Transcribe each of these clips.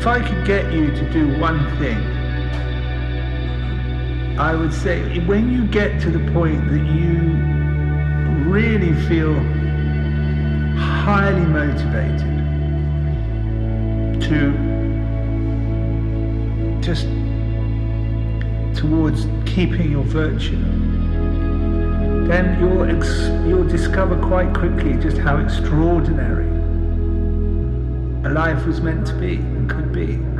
If I could get you to do one thing, I would say when you get to the point that you really feel highly motivated to just towards keeping your virtue, then you'll, ex- you'll discover quite quickly just how extraordinary a life was meant to be be.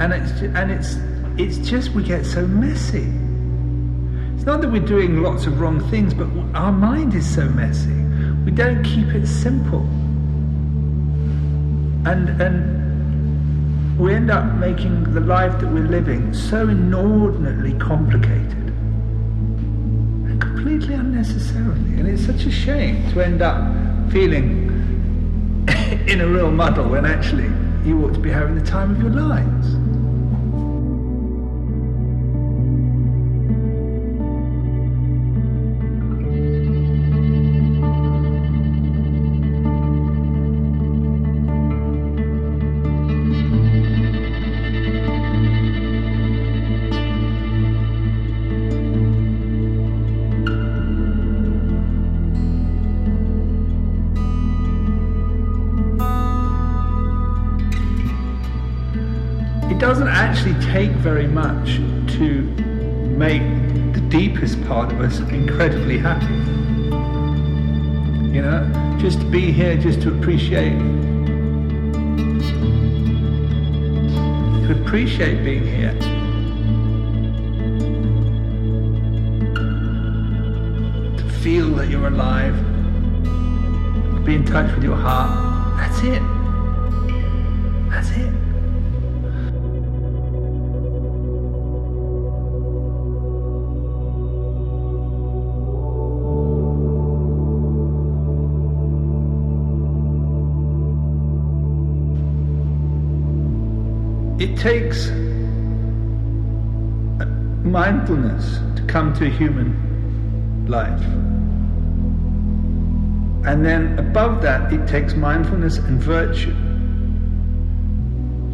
and it's and it's it's just we get so messy. It's not that we're doing lots of wrong things, but our mind is so messy. We don't keep it simple, and and we end up making the life that we're living so inordinately complicated and completely unnecessarily. And it's such a shame to end up feeling in a real muddle when actually you ought to be having the time of your lives. Very much to make the deepest part of us incredibly happy. You know, just to be here, just to appreciate, to appreciate being here. To feel that you're alive, to be in touch with your heart. That's it. It takes mindfulness to come to a human life. And then above that, it takes mindfulness and virtue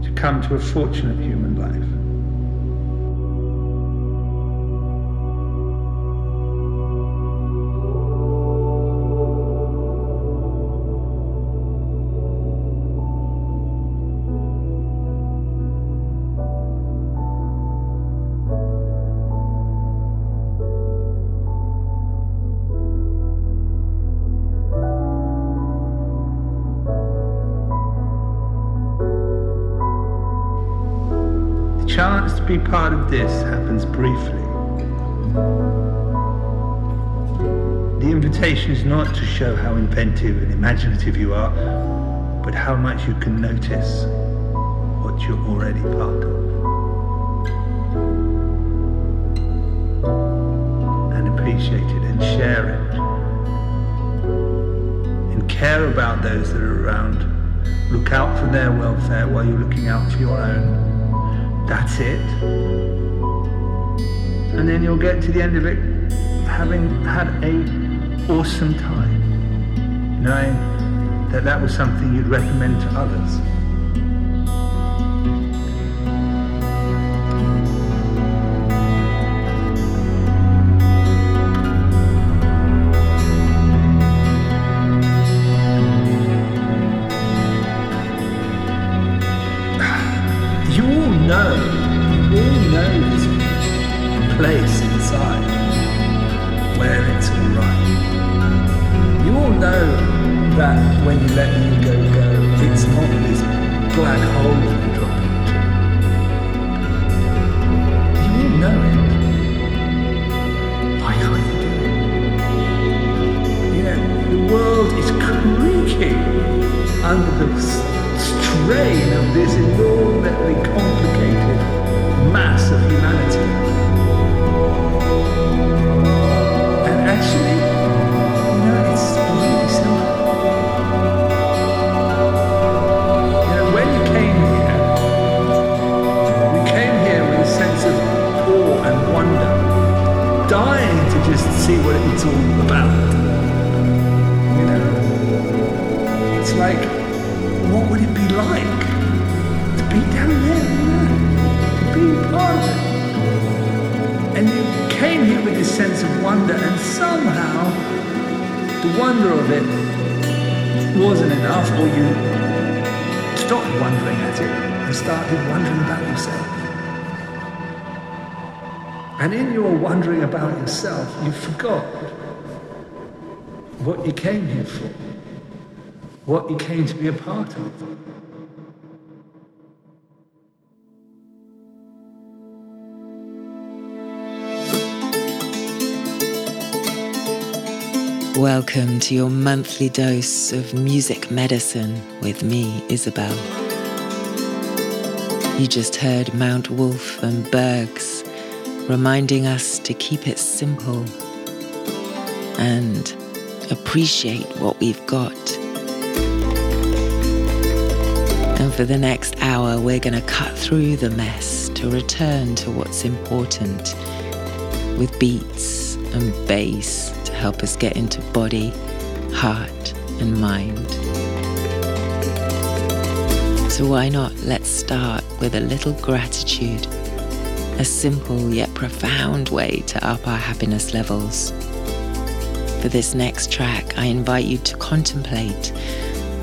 to come to a fortunate human be part of this happens briefly. The invitation is not to show how inventive and imaginative you are, but how much you can notice what you're already part of. And appreciate it and share it. And care about those that are around. Look out for their welfare while you're looking out for your own. That's it. And then you'll get to the end of it having had a awesome time, knowing that that was something you'd recommend to others. It's alright. You all know that when you let me go go, it's not this black hole that you drop into. You all know it. Why can't you do? You know, the world is creaking under the strain of this enormously complicated mass of humanity. See what it's all about. You know? It's like, what would it be like to be down there? To be part of it. And you came here with this sense of wonder, and somehow the wonder of it wasn't enough, or you stopped wondering at it and started wondering about yourself. And in your wondering about yourself, you forgot what you came here for, what you came to be a part of. Welcome to your monthly dose of music medicine with me, Isabel. You just heard Mount Wolf and Bergs reminding us to keep it simple and appreciate what we've got. And for the next hour, we're going to cut through the mess to return to what's important with beats and bass to help us get into body, heart, and mind. So, why not let's start with a little gratitude, a simple yet profound way to up our happiness levels. For this next track, I invite you to contemplate,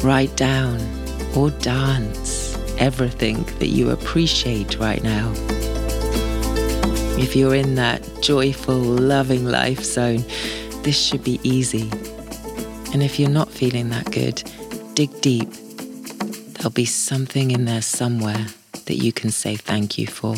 write down, or dance everything that you appreciate right now. If you're in that joyful, loving life zone, this should be easy. And if you're not feeling that good, dig deep. There'll be something in there somewhere that you can say thank you for.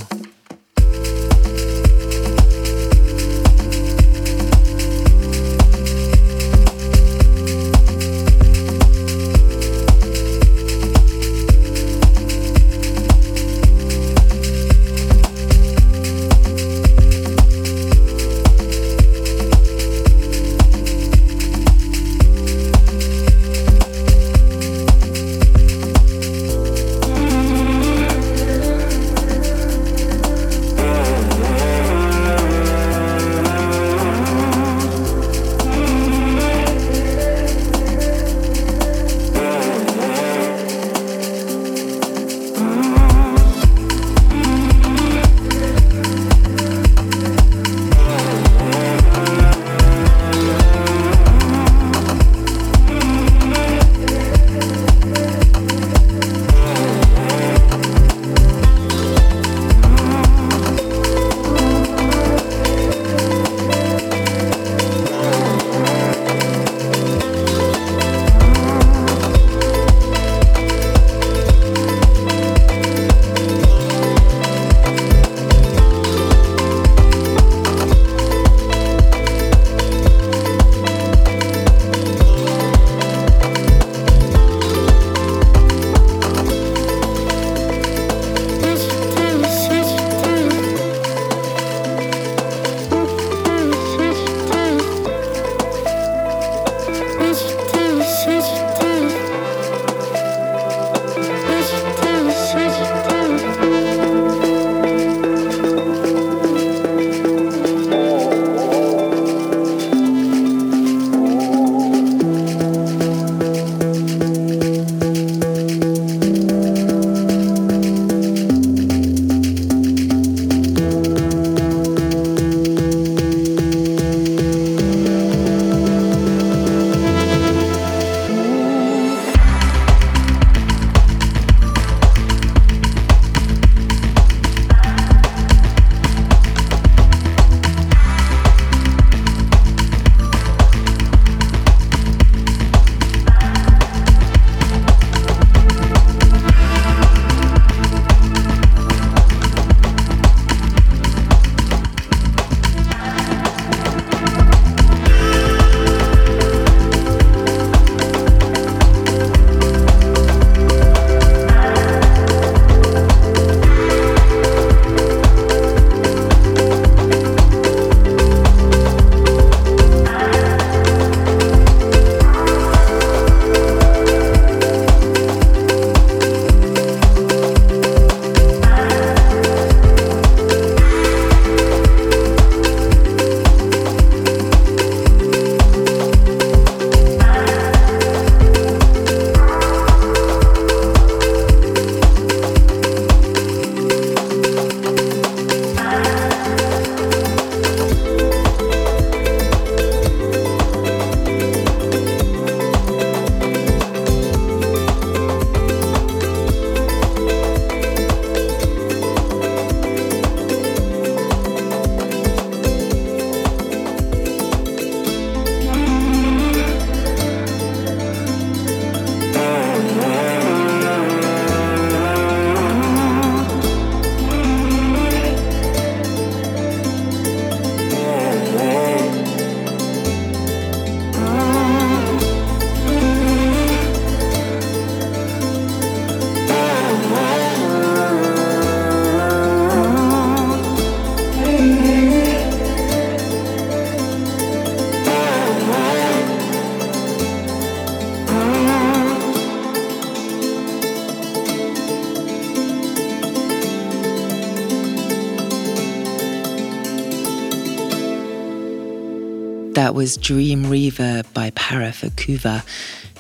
Was Dream Reaver by Parra for Cuva,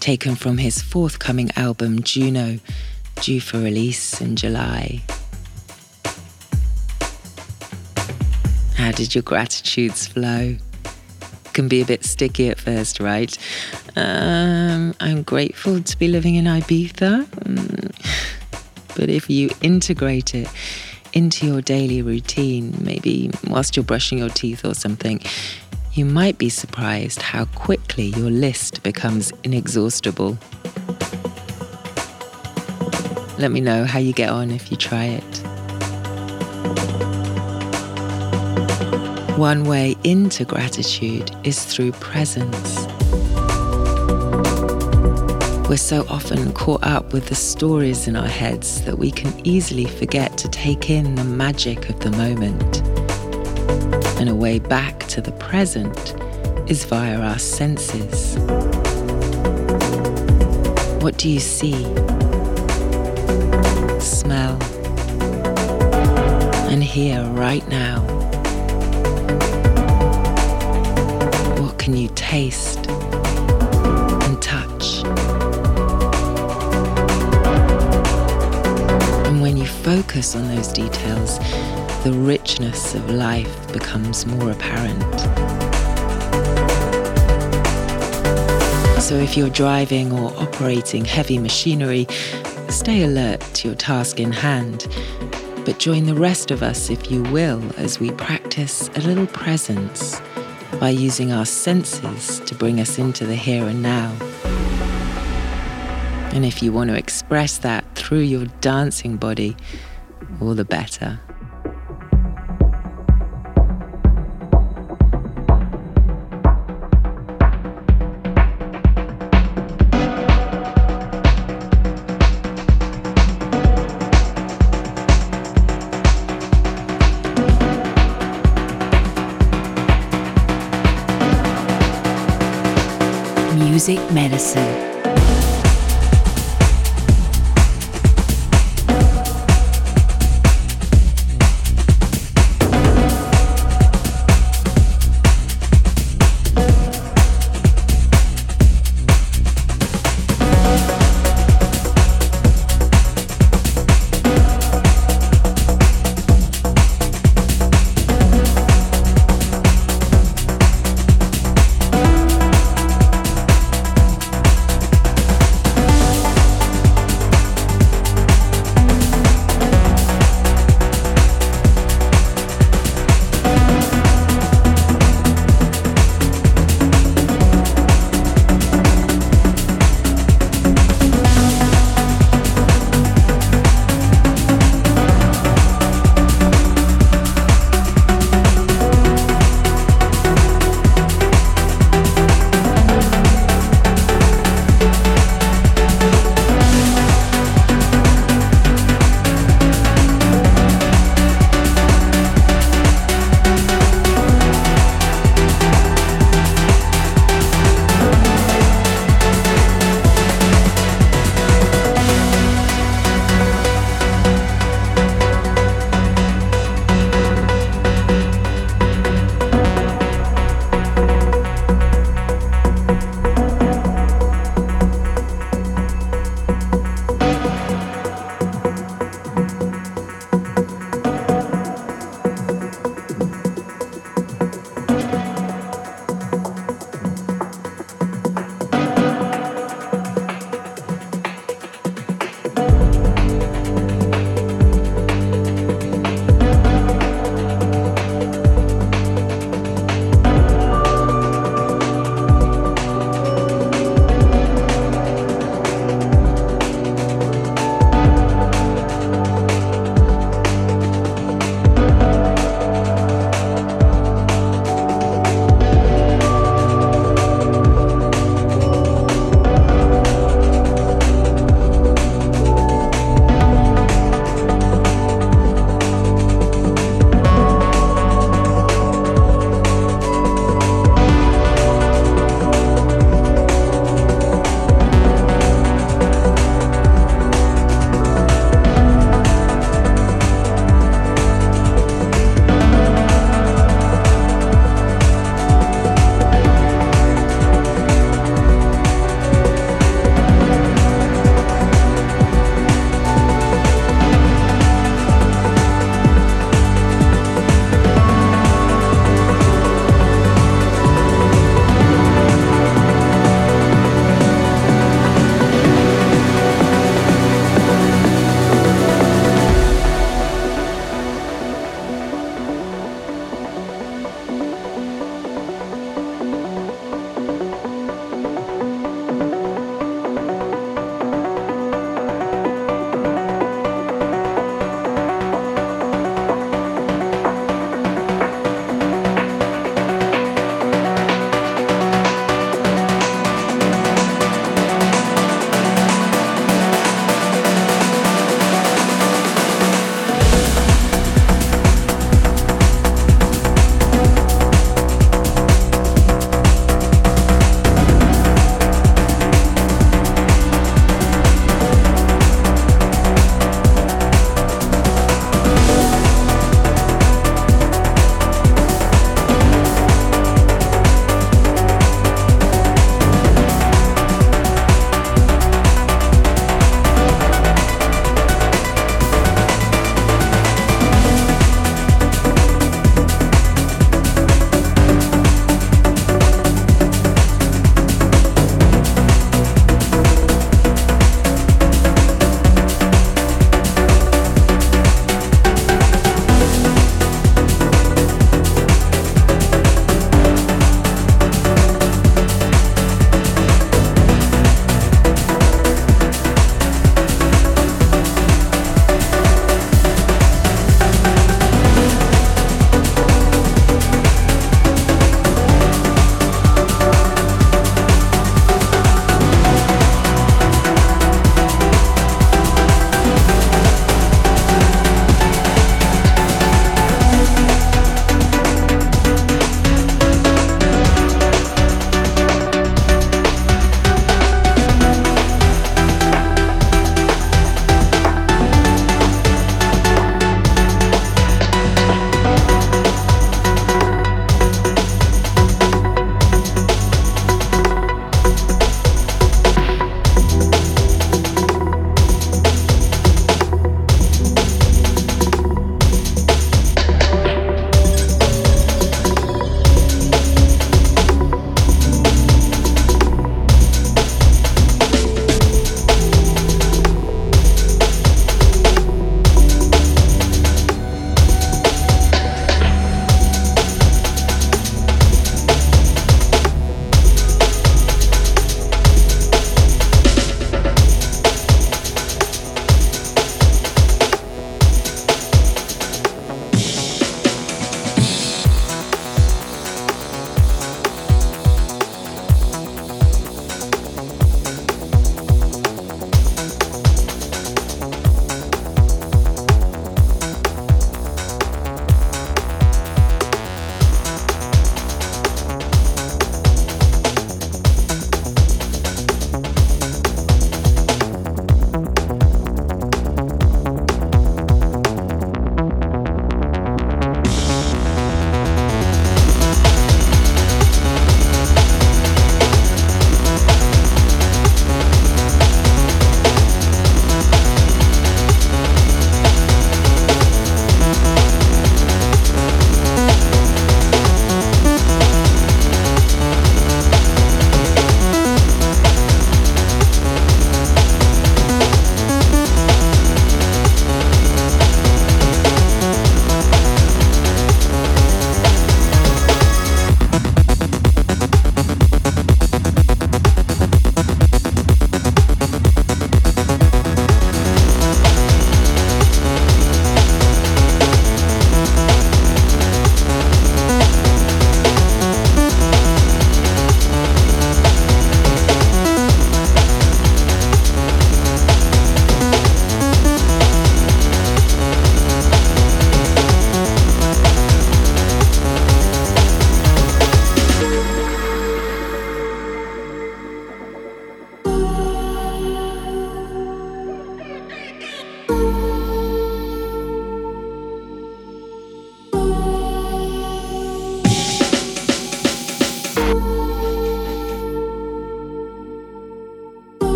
taken from his forthcoming album Juno, due for release in July. How did your gratitudes flow? Can be a bit sticky at first, right? Um, I'm grateful to be living in Ibiza. Mm. But if you integrate it into your daily routine, maybe whilst you're brushing your teeth or something, you might be surprised how quickly your list becomes inexhaustible. Let me know how you get on if you try it. One way into gratitude is through presence. We're so often caught up with the stories in our heads that we can easily forget to take in the magic of the moment. And a way back to the present is via our senses. What do you see? Smell and hear right now? What can you taste and touch? And when you focus on those details, the richness of life becomes more apparent. So, if you're driving or operating heavy machinery, stay alert to your task in hand. But join the rest of us, if you will, as we practice a little presence by using our senses to bring us into the here and now. And if you want to express that through your dancing body, all the better. Music Medicine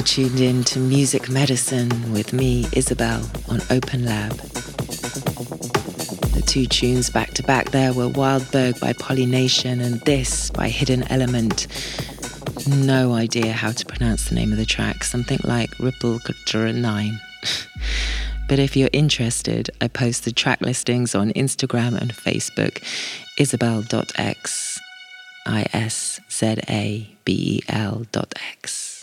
You're tuned in to Music Medicine with me, Isabel, on Open Lab. The two tunes back to back there were Wildberg by Polynation and This by Hidden Element. No idea how to pronounce the name of the track, something like Ripple 9. but if you're interested, I post the track listings on Instagram and Facebook, iszabel.x, I S Z A B E L dot X.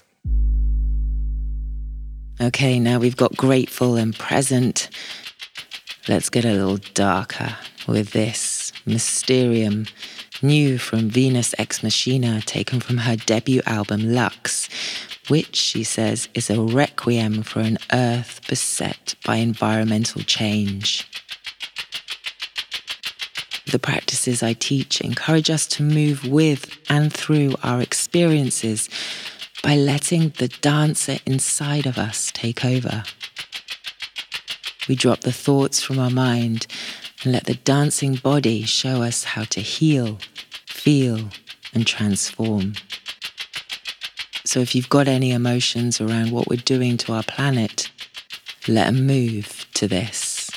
Okay, now we've got grateful and present. Let's get a little darker with this Mysterium, new from Venus Ex Machina, taken from her debut album Lux, which she says is a requiem for an earth beset by environmental change. The practices I teach encourage us to move with and through our experiences by letting the dancer inside of us take over. We drop the thoughts from our mind and let the dancing body show us how to heal, feel, and transform. So if you've got any emotions around what we're doing to our planet, let them move to this.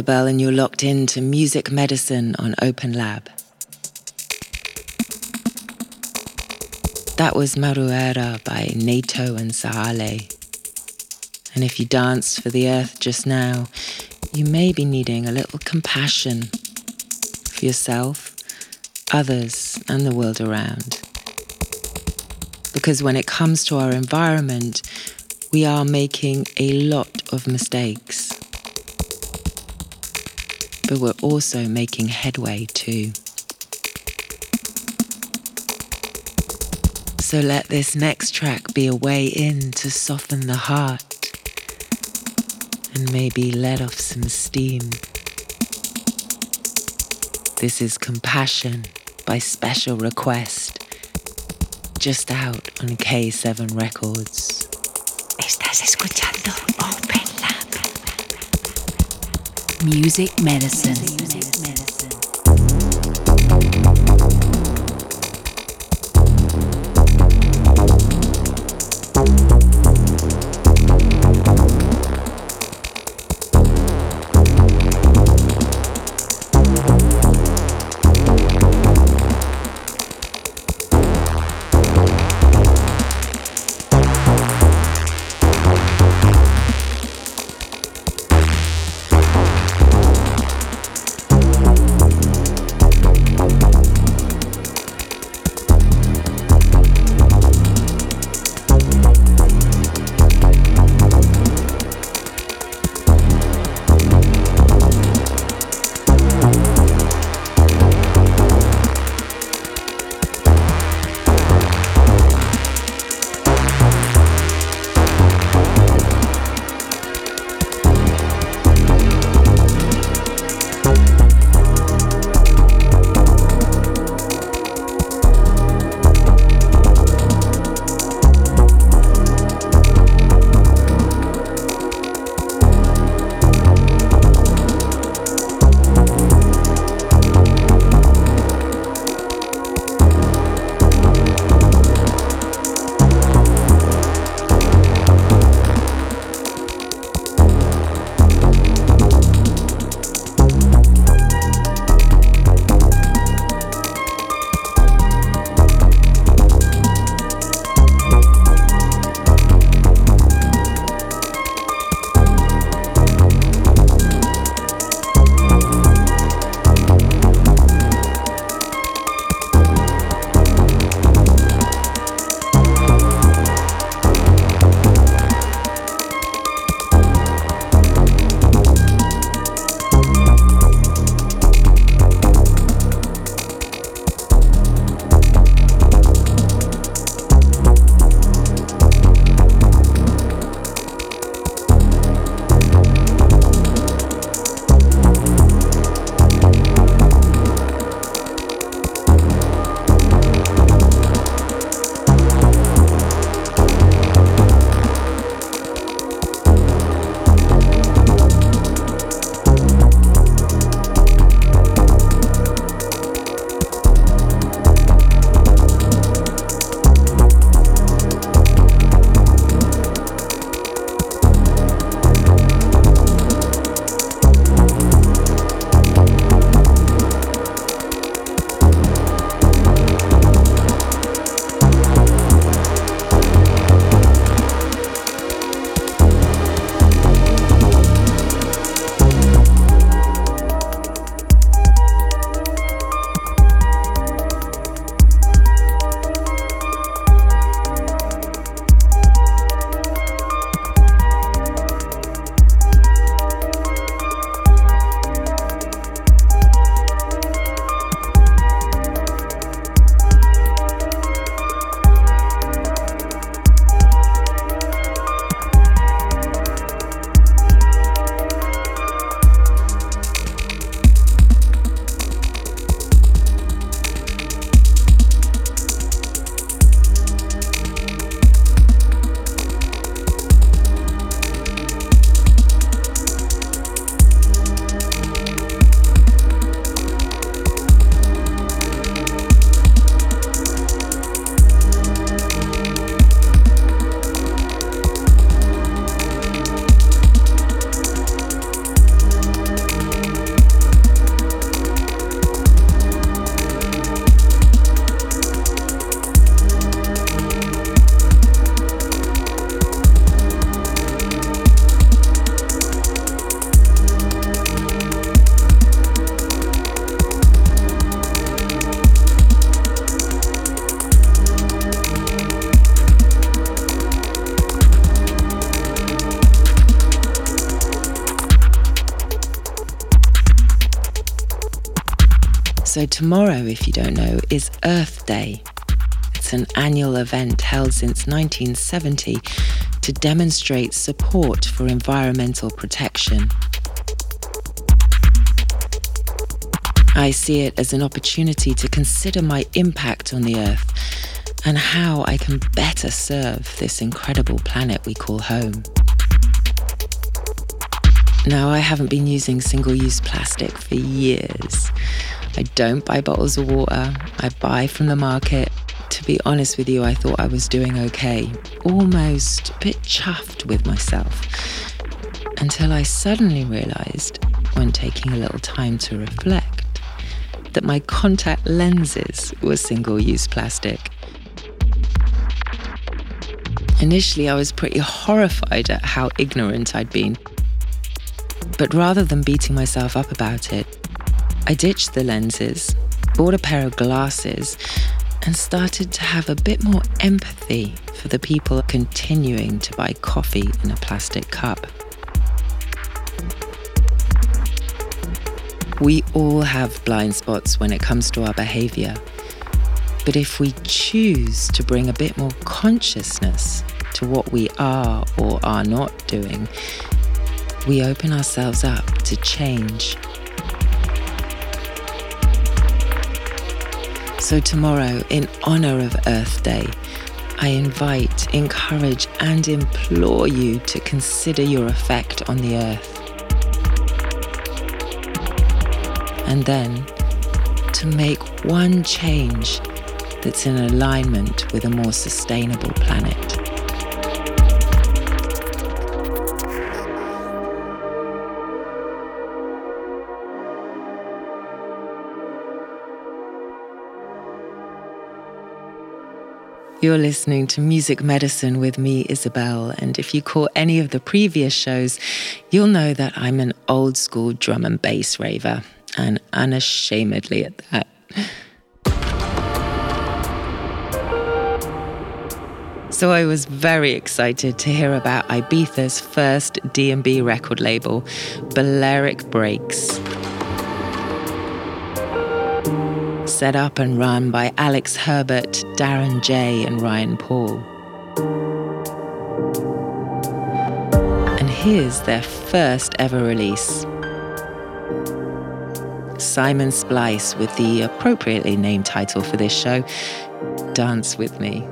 Isabel, and you're locked into Music Medicine on Open Lab. That was Maruera by Nato and Sahale. And if you danced for the earth just now, you may be needing a little compassion for yourself, others, and the world around. Because when it comes to our environment, we are making a lot of mistakes but we're also making headway too. So let this next track be a way in to soften the heart and maybe let off some steam. This is Compassion by special request, just out on K7 Records. Estás escuchando Open Music Medicine. So, tomorrow, if you don't know, is Earth Day. It's an annual event held since 1970 to demonstrate support for environmental protection. I see it as an opportunity to consider my impact on the Earth and how I can better serve this incredible planet we call home. Now, I haven't been using single use plastic for years. I don't buy bottles of water, I buy from the market. To be honest with you, I thought I was doing okay, almost a bit chuffed with myself. Until I suddenly realised, when taking a little time to reflect, that my contact lenses were single use plastic. Initially, I was pretty horrified at how ignorant I'd been. But rather than beating myself up about it, I ditched the lenses, bought a pair of glasses, and started to have a bit more empathy for the people continuing to buy coffee in a plastic cup. We all have blind spots when it comes to our behavior. But if we choose to bring a bit more consciousness to what we are or are not doing, we open ourselves up to change. So, tomorrow, in honor of Earth Day, I invite, encourage, and implore you to consider your effect on the Earth. And then to make one change that's in alignment with a more sustainable planet. You're listening to Music Medicine with me, Isabel, and if you caught any of the previous shows, you'll know that I'm an old school drum and bass raver, and unashamedly at that. So I was very excited to hear about Ibiza's first D&B record label, Balearic Breaks set up and run by Alex Herbert, Darren Jay, and Ryan Paul. And here's their first ever release. Simon Splice with the appropriately named title for this show, Dance With Me.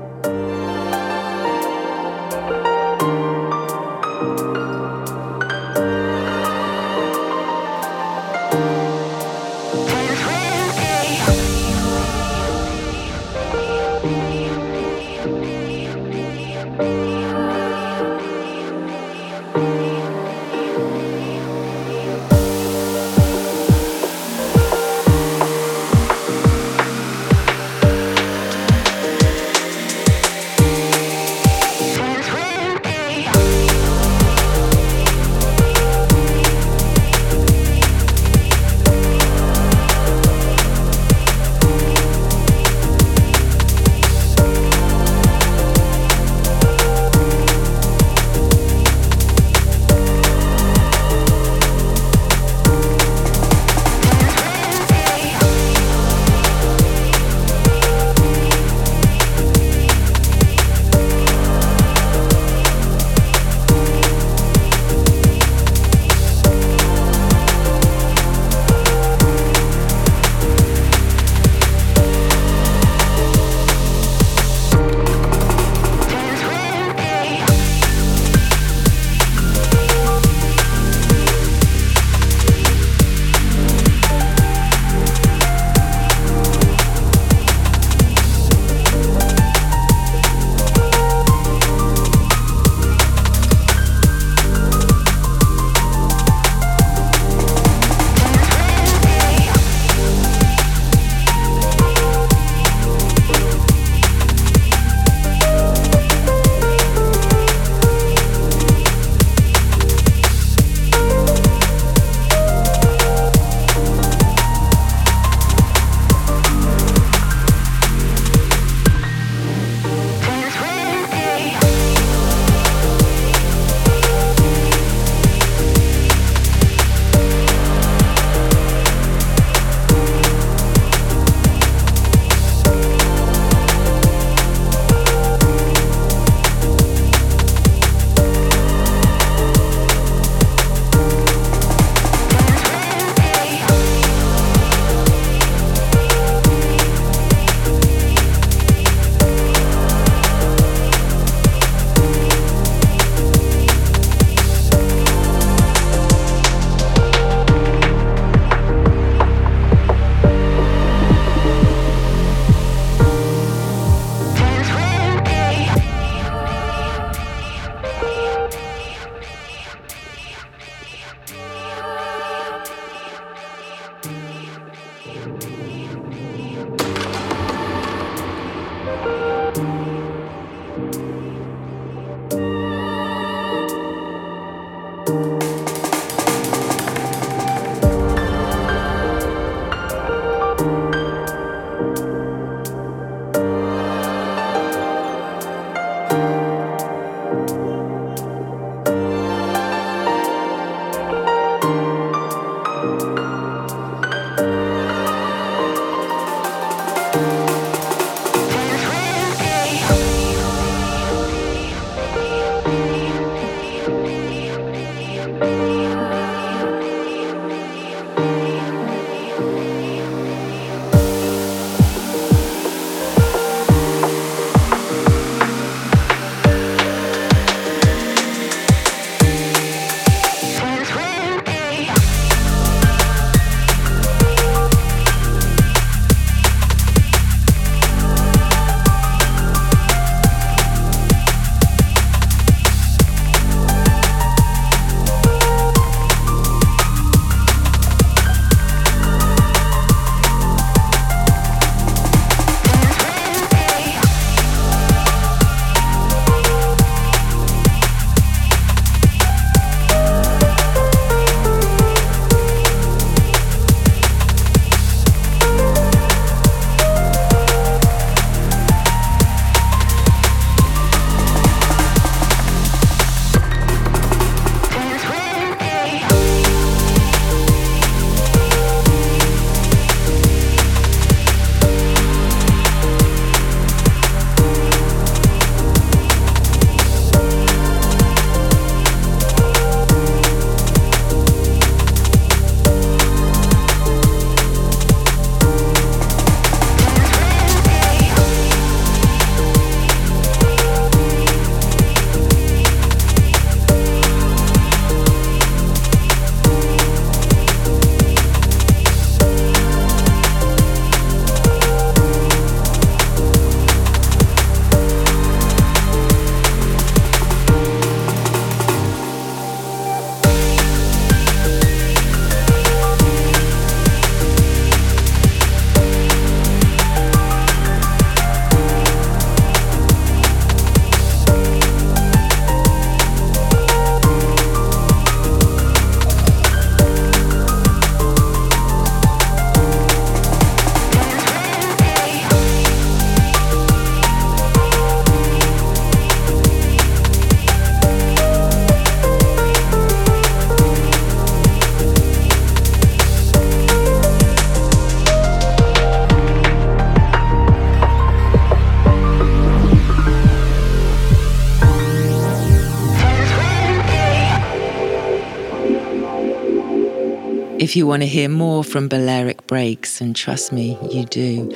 You want to hear more from Balearic Breaks, and trust me, you do,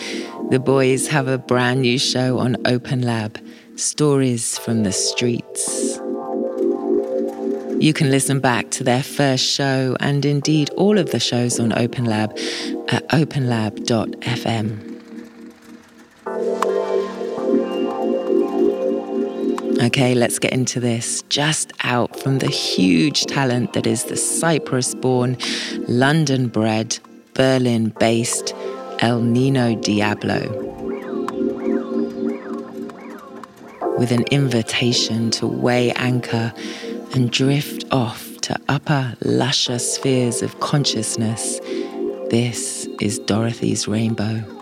the boys have a brand new show on Open Lab Stories from the Streets. You can listen back to their first show and indeed all of the shows on Open Lab at openlab.fm. Okay, let's get into this. Just out from the huge talent that is the Cyprus born, London bred, Berlin based El Nino Diablo. With an invitation to weigh anchor and drift off to upper, lusher spheres of consciousness, this is Dorothy's Rainbow.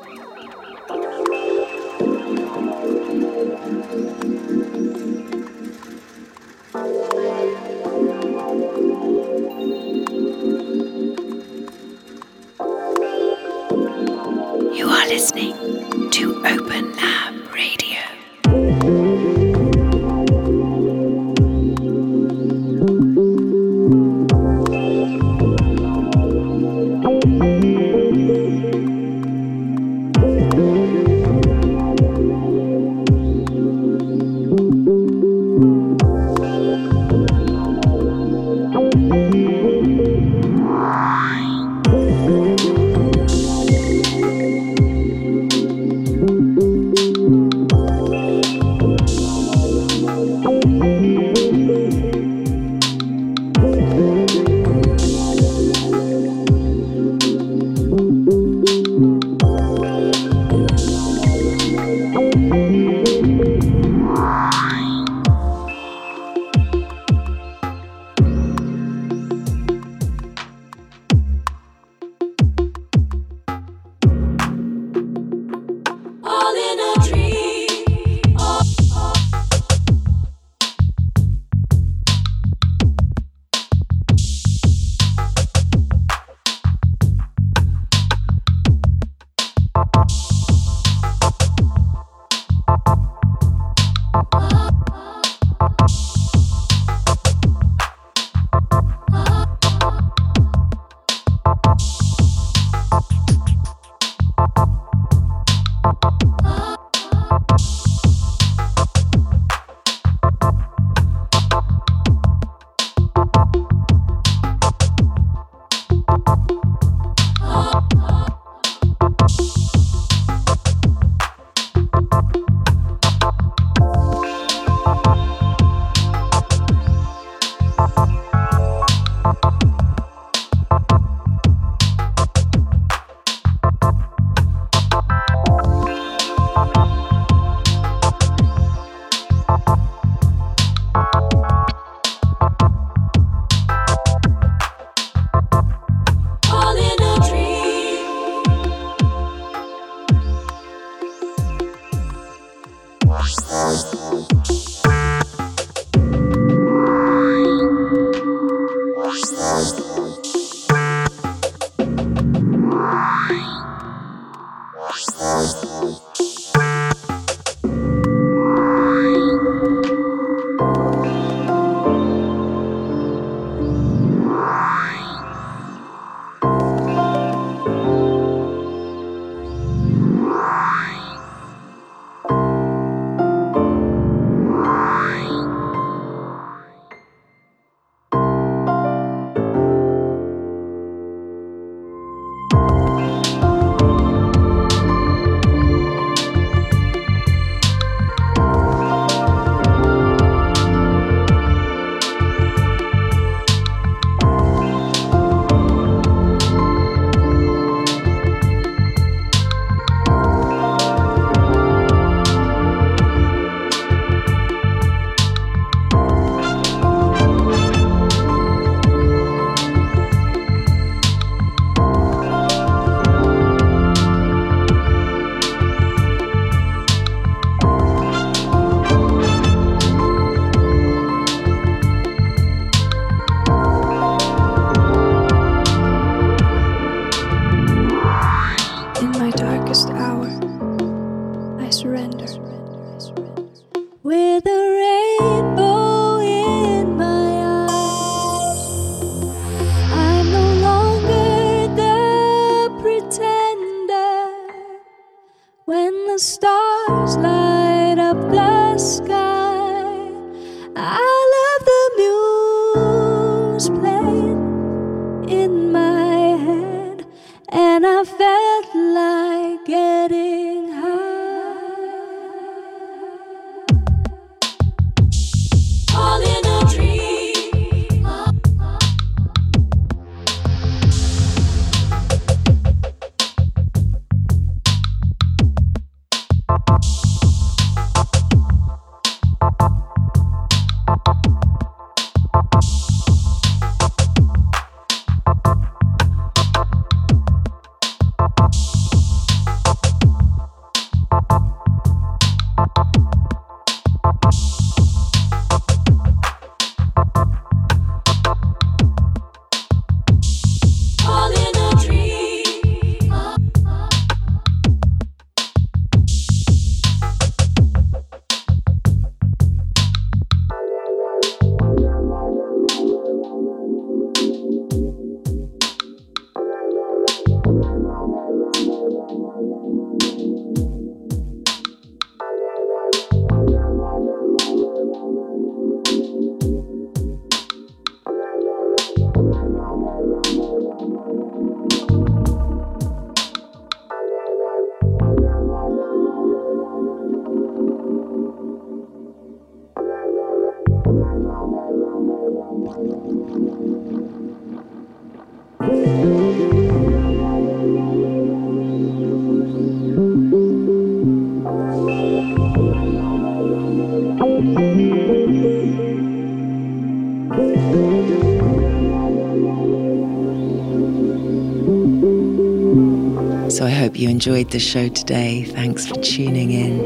Enjoyed the show today. Thanks for tuning in.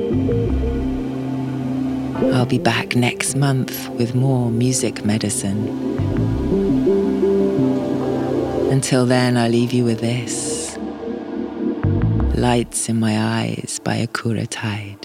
I'll be back next month with more music medicine. Until then, I'll leave you with this Lights in My Eyes by Akura Tide.